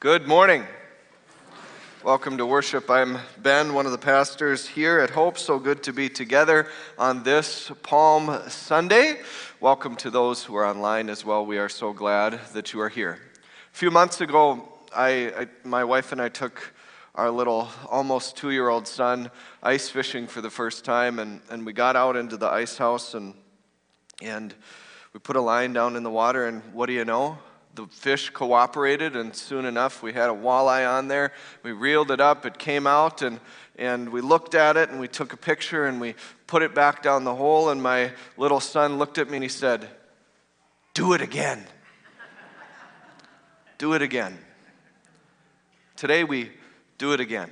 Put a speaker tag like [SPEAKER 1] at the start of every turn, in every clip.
[SPEAKER 1] Good morning. Welcome to worship. I'm Ben, one of the pastors here at Hope. So good to be together on this Palm Sunday. Welcome to those who are online as well. We are so glad that you are here. A few months ago, I, I my wife and I took our little almost two year old son ice fishing for the first time, and, and we got out into the ice house and, and we put a line down in the water, and what do you know? The fish cooperated, and soon enough we had a walleye on there. We reeled it up, it came out, and, and we looked at it, and we took a picture, and we put it back down the hole. And my little son looked at me and he said, Do it again. do it again. Today we do it again.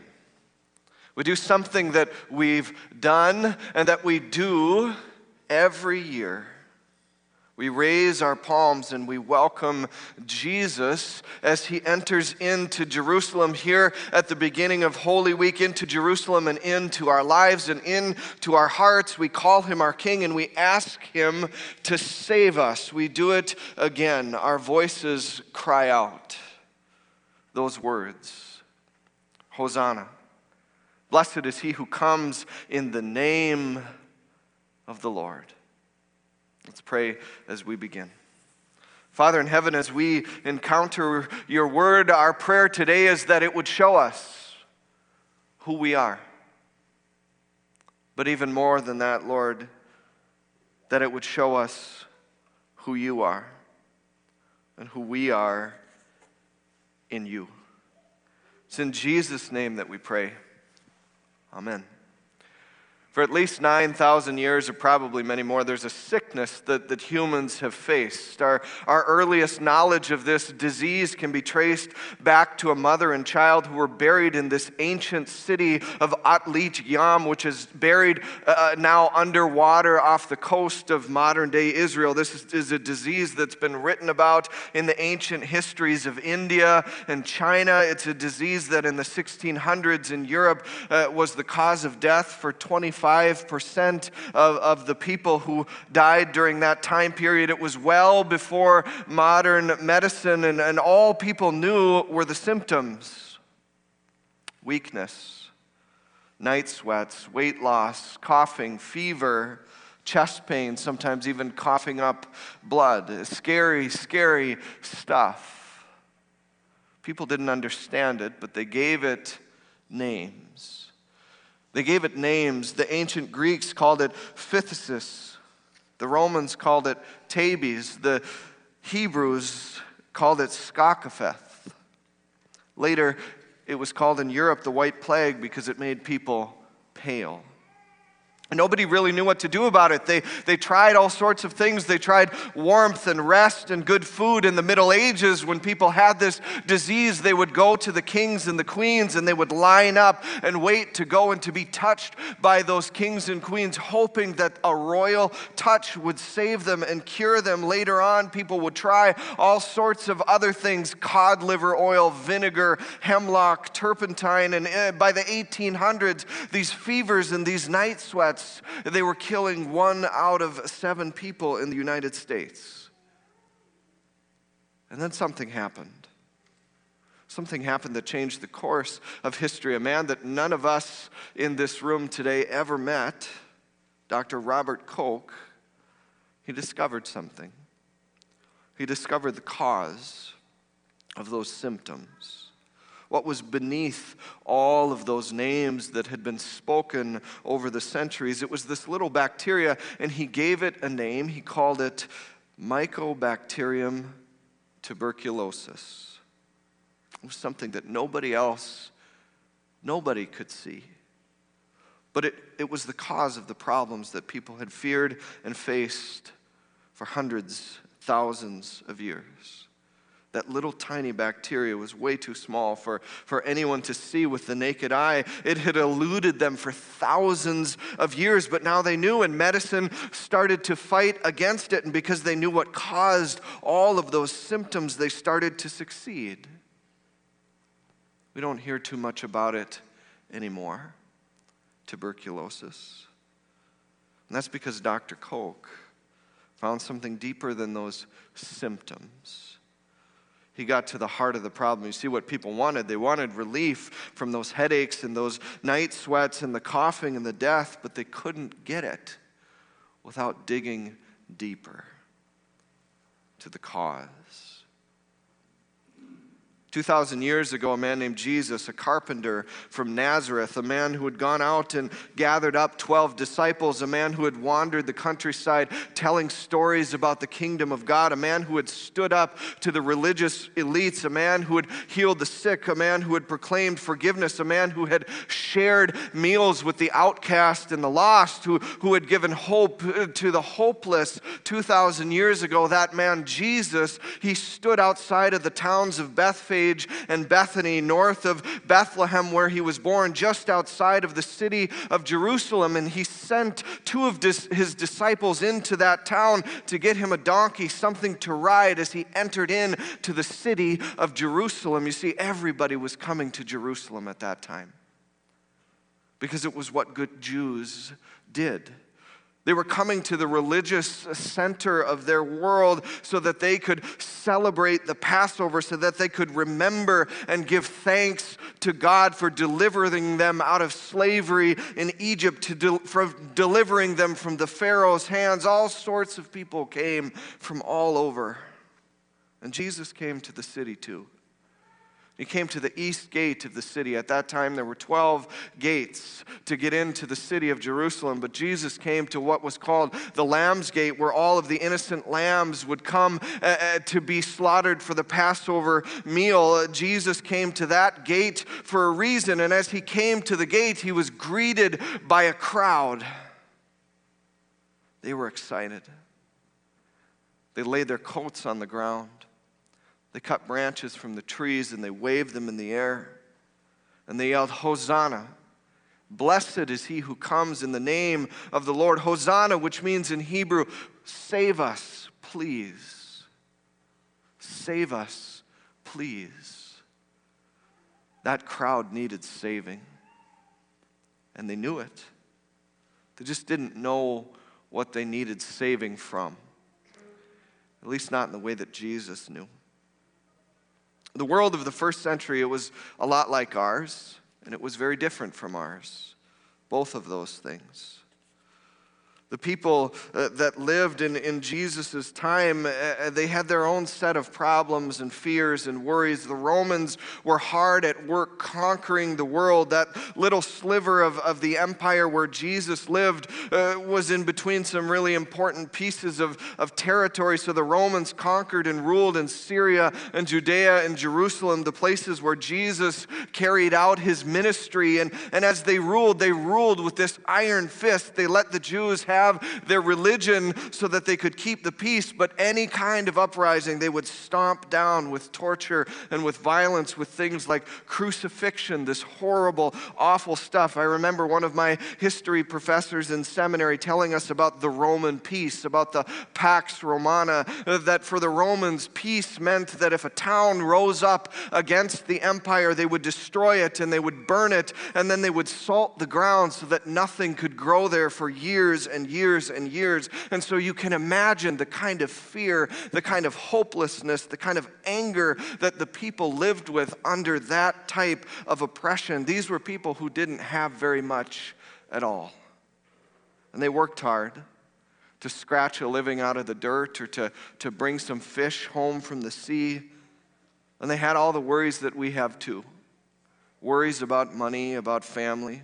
[SPEAKER 1] We do something that we've done and that we do every year. We raise our palms and we welcome Jesus as he enters into Jerusalem here at the beginning of Holy Week, into Jerusalem and into our lives and into our hearts. We call him our King and we ask him to save us. We do it again. Our voices cry out those words Hosanna. Blessed is he who comes in the name of the Lord. Let's pray as we begin. Father in heaven, as we encounter your word, our prayer today is that it would show us who we are. But even more than that, Lord, that it would show us who you are and who we are in you. It's in Jesus' name that we pray. Amen. For at least 9,000 years, or probably many more, there's a sickness that, that humans have faced. Our, our earliest knowledge of this disease can be traced back to a mother and child who were buried in this ancient city of Atlit Yam, which is buried uh, uh, now underwater off the coast of modern day Israel. This is, is a disease that's been written about in the ancient histories of India and China. It's a disease that in the 1600s in Europe uh, was the cause of death for 25 5% of, of the people who died during that time period. It was well before modern medicine, and, and all people knew were the symptoms weakness, night sweats, weight loss, coughing, fever chest pain, sometimes even coughing up blood. Scary, scary stuff. People didn't understand it, but they gave it names. They gave it names. The ancient Greeks called it phthisis. The Romans called it tabes. The Hebrews called it scocapheth. Later, it was called in Europe the White Plague because it made people pale. Nobody really knew what to do about it. They, they tried all sorts of things. They tried warmth and rest and good food. In the Middle Ages, when people had this disease, they would go to the kings and the queens and they would line up and wait to go and to be touched by those kings and queens, hoping that a royal touch would save them and cure them. Later on, people would try all sorts of other things cod liver oil, vinegar, hemlock, turpentine. And eh, by the 1800s, these fevers and these night sweats they were killing one out of seven people in the United States. And then something happened. Something happened that changed the course of history. A man that none of us in this room today ever met, Dr. Robert Koch, he discovered something. He discovered the cause of those symptoms what was beneath all of those names that had been spoken over the centuries. It was this little bacteria, and he gave it a name. He called it Mycobacterium tuberculosis. It was something that nobody else, nobody could see. But it, it was the cause of the problems that people had feared and faced for hundreds, thousands of years that little tiny bacteria was way too small for, for anyone to see with the naked eye. It had eluded them for thousands of years, but now they knew, and medicine started to fight against it. And because they knew what caused all of those symptoms, they started to succeed. We don't hear too much about it anymore tuberculosis. And that's because Dr. Koch found something deeper than those symptoms. He got to the heart of the problem. You see what people wanted. They wanted relief from those headaches and those night sweats and the coughing and the death, but they couldn't get it without digging deeper to the cause. 2,000 years ago, a man named Jesus, a carpenter from Nazareth, a man who had gone out and gathered up 12 disciples, a man who had wandered the countryside telling stories about the kingdom of God, a man who had stood up to the religious elites, a man who had healed the sick, a man who had proclaimed forgiveness, a man who had shared meals with the outcast and the lost, who, who had given hope uh, to the hopeless 2,000 years ago. That man, Jesus, he stood outside of the towns of Bethphage and Bethany, north of Bethlehem, where he was born, just outside of the city of Jerusalem. And he sent two of his disciples into that town to get him a donkey, something to ride as he entered in to the city of Jerusalem. You see, everybody was coming to Jerusalem at that time because it was what good Jews did. They were coming to the religious center of their world so that they could celebrate the Passover, so that they could remember and give thanks to God for delivering them out of slavery in Egypt, to de- for delivering them from the Pharaoh's hands. All sorts of people came from all over. And Jesus came to the city too. He came to the east gate of the city. At that time, there were 12 gates to get into the city of Jerusalem, but Jesus came to what was called the Lamb's Gate, where all of the innocent lambs would come uh, uh, to be slaughtered for the Passover meal. Uh, Jesus came to that gate for a reason, and as he came to the gate, he was greeted by a crowd. They were excited. They laid their coats on the ground. They cut branches from the trees and they waved them in the air. And they yelled, Hosanna! Blessed is he who comes in the name of the Lord. Hosanna, which means in Hebrew, save us, please. Save us, please. That crowd needed saving, and they knew it. They just didn't know what they needed saving from, at least not in the way that Jesus knew. The world of the first century, it was a lot like ours, and it was very different from ours. Both of those things. The people uh, that lived in, in Jesus' time, uh, uh, they had their own set of problems and fears and worries. The Romans were hard at work conquering the world. That little sliver of, of the empire where Jesus lived uh, was in between some really important pieces of, of territory. So the Romans conquered and ruled in Syria and Judea and Jerusalem, the places where Jesus carried out his ministry. And, and as they ruled, they ruled with this iron fist. They let the Jews have have their religion so that they could keep the peace, but any kind of uprising they would stomp down with torture and with violence, with things like crucifixion, this horrible, awful stuff. I remember one of my history professors in seminary telling us about the Roman peace, about the Pax Romana, that for the Romans, peace meant that if a town rose up against the empire, they would destroy it and they would burn it, and then they would salt the ground so that nothing could grow there for years and years and years. And so you can imagine the kind of fear, the kind of hopelessness, the kind of anger that the people lived with under that type of oppression. These were people who didn't have very much at all. And they worked hard to scratch a living out of the dirt or to, to bring some fish home from the sea. And they had all the worries that we have too worries about money, about family.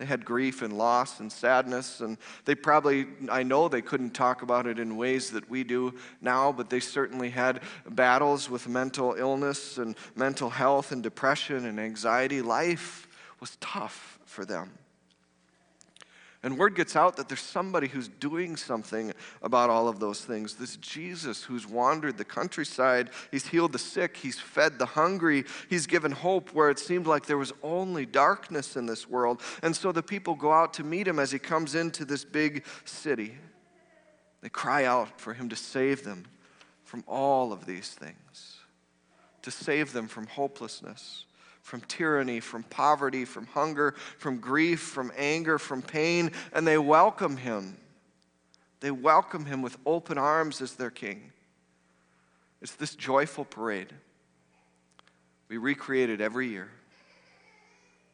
[SPEAKER 1] They had grief and loss and sadness, and they probably, I know they couldn't talk about it in ways that we do now, but they certainly had battles with mental illness and mental health and depression and anxiety. Life was tough for them. And word gets out that there's somebody who's doing something about all of those things. This Jesus who's wandered the countryside, he's healed the sick, he's fed the hungry, he's given hope where it seemed like there was only darkness in this world. And so the people go out to meet him as he comes into this big city. They cry out for him to save them from all of these things, to save them from hopelessness from tyranny, from poverty, from hunger, from grief, from anger, from pain, and they welcome him. They welcome him with open arms as their king. It's this joyful parade. We recreate it every year.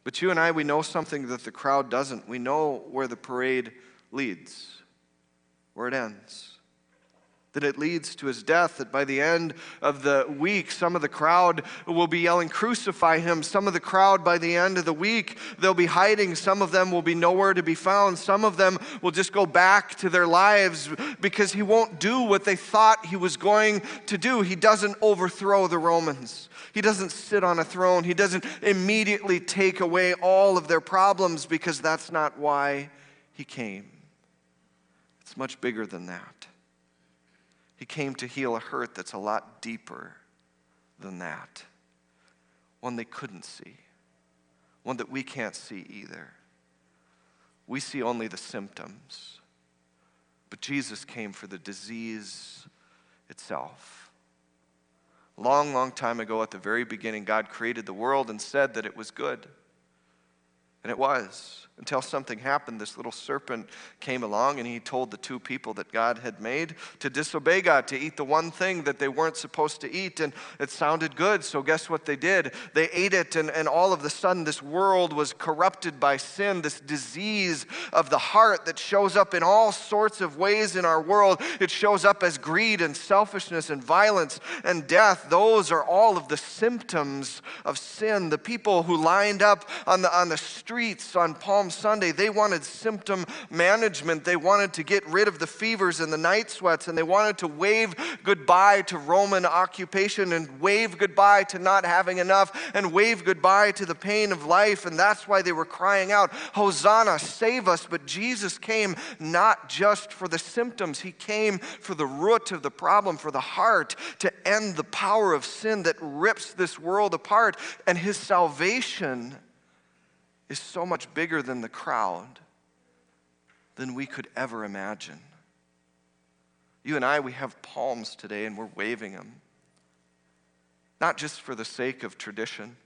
[SPEAKER 1] But you and I, we know something that the crowd doesn't. We know where the parade leads, where it ends that it leads to his death, that by the end of the week, some of the crowd will be yelling, Crucify him. Some of the crowd, by the end of the week, they'll be hiding. Some of them will be nowhere to be found. Some of them will just go back to their lives because he won't do what they thought he was going to do. He doesn't overthrow the Romans, he doesn't sit on a throne, he doesn't immediately take away all of their problems because that's not why he came. It's much bigger than that. He came to heal a hurt that's a lot deeper than that. One they couldn't see, one that we can't see either. We see only the symptoms, but Jesus came for the disease itself. Long, long time ago, at the very beginning, God created the world and said that it was good. And it was until something happened. This little serpent came along and he told the two people that God had made to disobey God, to eat the one thing that they weren't supposed to eat. And it sounded good. So, guess what they did? They ate it, and, and all of a sudden, this world was corrupted by sin, this disease of the heart that shows up in all sorts of ways in our world. It shows up as greed and selfishness and violence and death. Those are all of the symptoms of sin. The people who lined up on the, on the streets on Palm Palm Sunday, they wanted symptom management. They wanted to get rid of the fevers and the night sweats, and they wanted to wave goodbye to Roman occupation and wave goodbye to not having enough and wave goodbye to the pain of life. And that's why they were crying out, Hosanna, save us. But Jesus came not just for the symptoms, He came for the root of the problem, for the heart, to end the power of sin that rips this world apart. And His salvation is so much bigger than the crowd than we could ever imagine. You and I, we have palms today and we're waving them. Not just for the sake of tradition,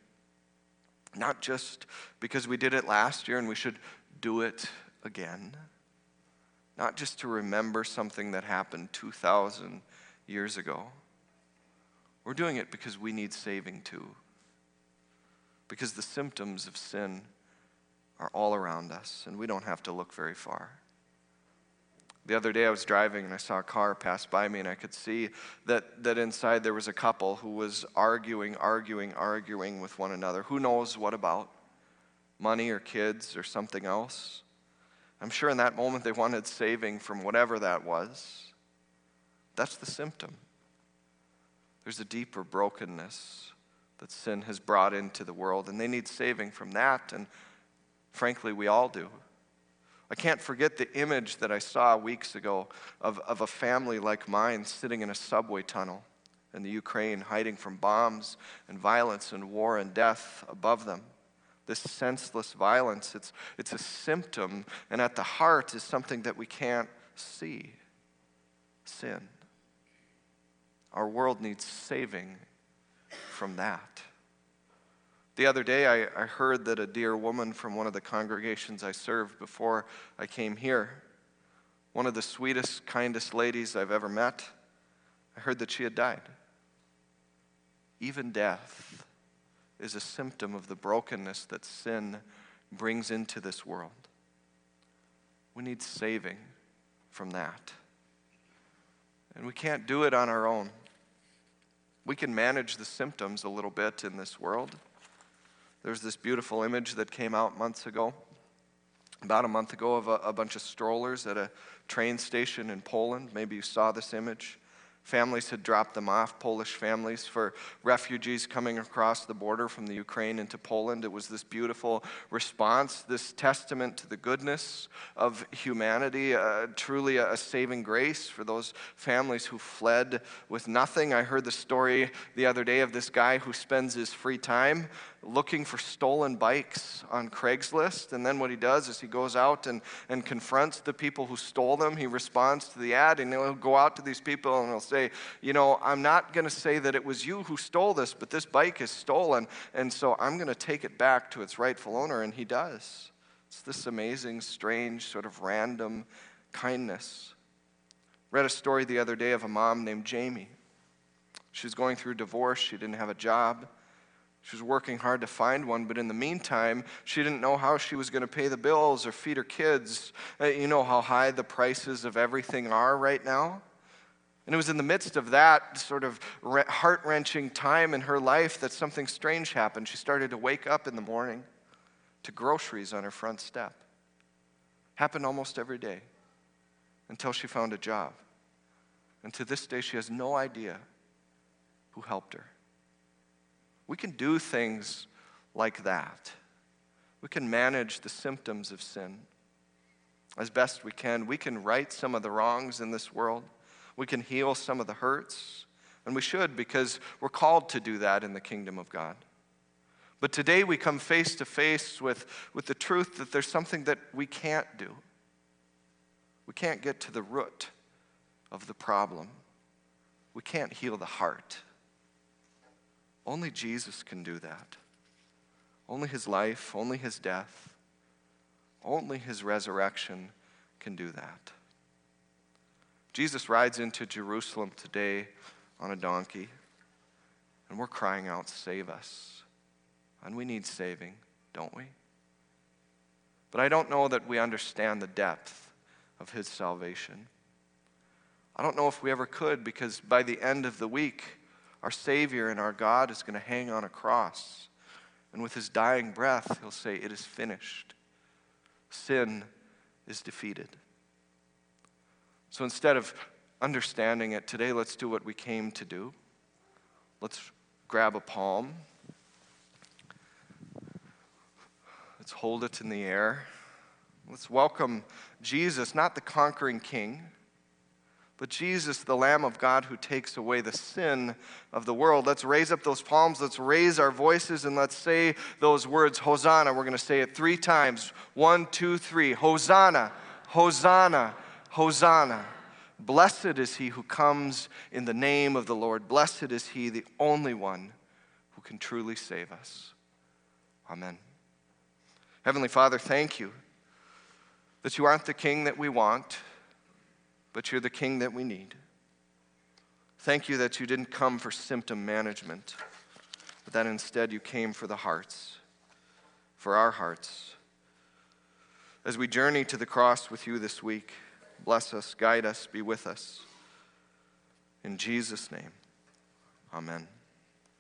[SPEAKER 1] not just because we did it last year and we should do it again, not just to remember something that happened 2,000 years ago. We're doing it because we need saving too. Because the symptoms of sin are all around us, and we don't have to look very far. The other day I was driving and I saw a car pass by me, and I could see that, that inside there was a couple who was arguing, arguing, arguing with one another. Who knows what about? Money or kids or something else? I'm sure in that moment they wanted saving from whatever that was. That's the symptom. There's a deeper brokenness that sin has brought into the world, and they need saving from that. And Frankly, we all do. I can't forget the image that I saw weeks ago of, of a family like mine sitting in a subway tunnel in the Ukraine, hiding from bombs and violence and war and death above them. This senseless violence, it's, it's a symptom, and at the heart is something that we can't see sin. Our world needs saving from that. The other day, I, I, heard that a dear woman from one of the congregations I served before I came here, one of the sweetest, kindest ladies I've ever met, I heard that she had died. Even death is a symptom of the brokenness that sin brings into this world. We need saving from that. And we can't do it on our own. We can manage the symptoms a little bit in this world. There's this beautiful image that came out months ago, about a month ago, of a, a bunch of strollers at a train station in Poland. Maybe you saw this image. Families had dropped them off, Polish families, for refugees coming across the border from the Ukraine into Poland. It was this beautiful response, this testament to the goodness of humanity, uh, truly a, a saving grace for those families who fled with nothing. I heard the story the other day of this guy who spends his free time looking for stolen bikes on Craigslist. And then what he does is he goes out and, and confronts the people who stole them. He responds to the ad and he'll go out to these people and he'll say, You know, I'm not going to say that it was you who stole this, but this bike is stolen. And so I'm going to take it back to its rightful owner. And he does. It's this amazing, strange, sort of random kindness. Read a story the other day of a mom named Jamie. She was going through divorce, she didn't have a job. She was working hard to find one, but in the meantime, she didn't know how she was going to pay the bills or feed her kids. Uh, you know how high the prices of everything are right now? And it was in the midst of that sort of heart wrenching time in her life that something strange happened. She started to wake up in the morning to groceries on her front step. Happened almost every day until she found a job. And to this day, she has no idea who helped her. We can do things like that. We can manage the symptoms of sin as best we can. We can right some of the wrongs in this world. We can heal some of the hurts. And we should because we're called to do that in the kingdom of God. But today we come face to face with, with the truth that there's something that we can't do. We can't get to the root of the problem. We can't heal the heart. Only Jesus can do that. Only his life, only his death, only his resurrection can do that. Jesus rides into Jerusalem today on a donkey, and we're crying out, Save us. And we need saving, don't we? But I don't know that we understand the depth of his salvation. I don't know if we ever could because by the end of the week, our Savior and our God is going to hang on a cross. And with his dying breath, he'll say, It is finished. Sin is defeated. So instead of understanding it today, let's do what we came to do. Let's grab a palm. Let's hold it in the air. Let's welcome Jesus, not the conquering king but Jesus, the Lamb of God who takes away the sin of the world. Let's raise up those palms. Let's raise our voices and let's say those words Hosanna. We're going to say it three times. One, two, three. Hosanna, Hosanna, Hosanna. Blessed is he who comes in the name of the Lord. Blessed is he, the only one who can truly save us. Amen. Heavenly Father, thank you that you aren't the king that we want but you're the king that we need. Thank you that you didn't come for symptom management, but that instead you came for the hearts, for our hearts. As we journey to the cross with you this week, bless us, guide us, be with us. In Jesus' name, amen.